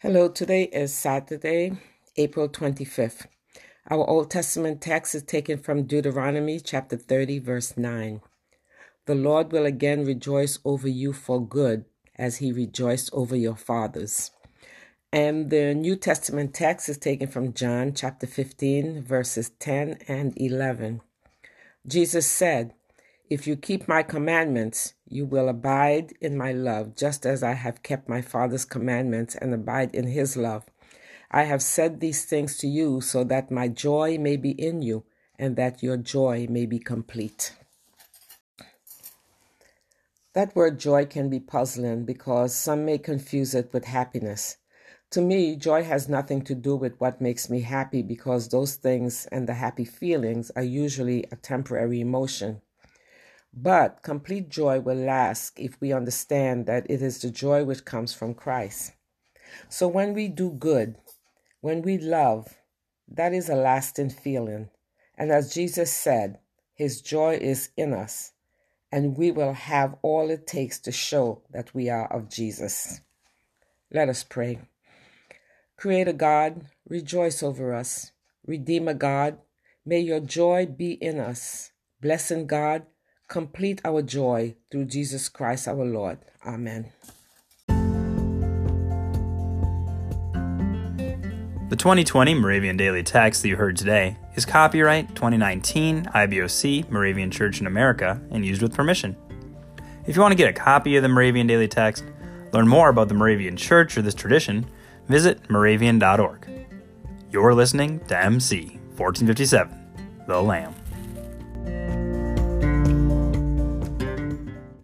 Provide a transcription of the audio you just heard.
Hello, today is Saturday, April 25th. Our Old Testament text is taken from Deuteronomy chapter 30, verse 9. The Lord will again rejoice over you for good, as he rejoiced over your fathers. And the New Testament text is taken from John chapter 15, verses 10 and 11. Jesus said, If you keep my commandments, you will abide in my love, just as I have kept my Father's commandments and abide in his love. I have said these things to you so that my joy may be in you and that your joy may be complete. That word joy can be puzzling because some may confuse it with happiness. To me, joy has nothing to do with what makes me happy because those things and the happy feelings are usually a temporary emotion. But complete joy will last if we understand that it is the joy which comes from Christ. So when we do good, when we love, that is a lasting feeling. And as Jesus said, his joy is in us, and we will have all it takes to show that we are of Jesus. Let us pray. Creator God, rejoice over us. Redeemer God, may your joy be in us. Blessing God, complete our joy through Jesus Christ our Lord. Amen. The 2020 Moravian Daily Text that you heard today is copyright 2019 IBOC Moravian Church in America and used with permission. If you want to get a copy of the Moravian Daily Text, learn more about the Moravian Church or this tradition, visit moravian.org. You're listening to MC 1457, The Lamb.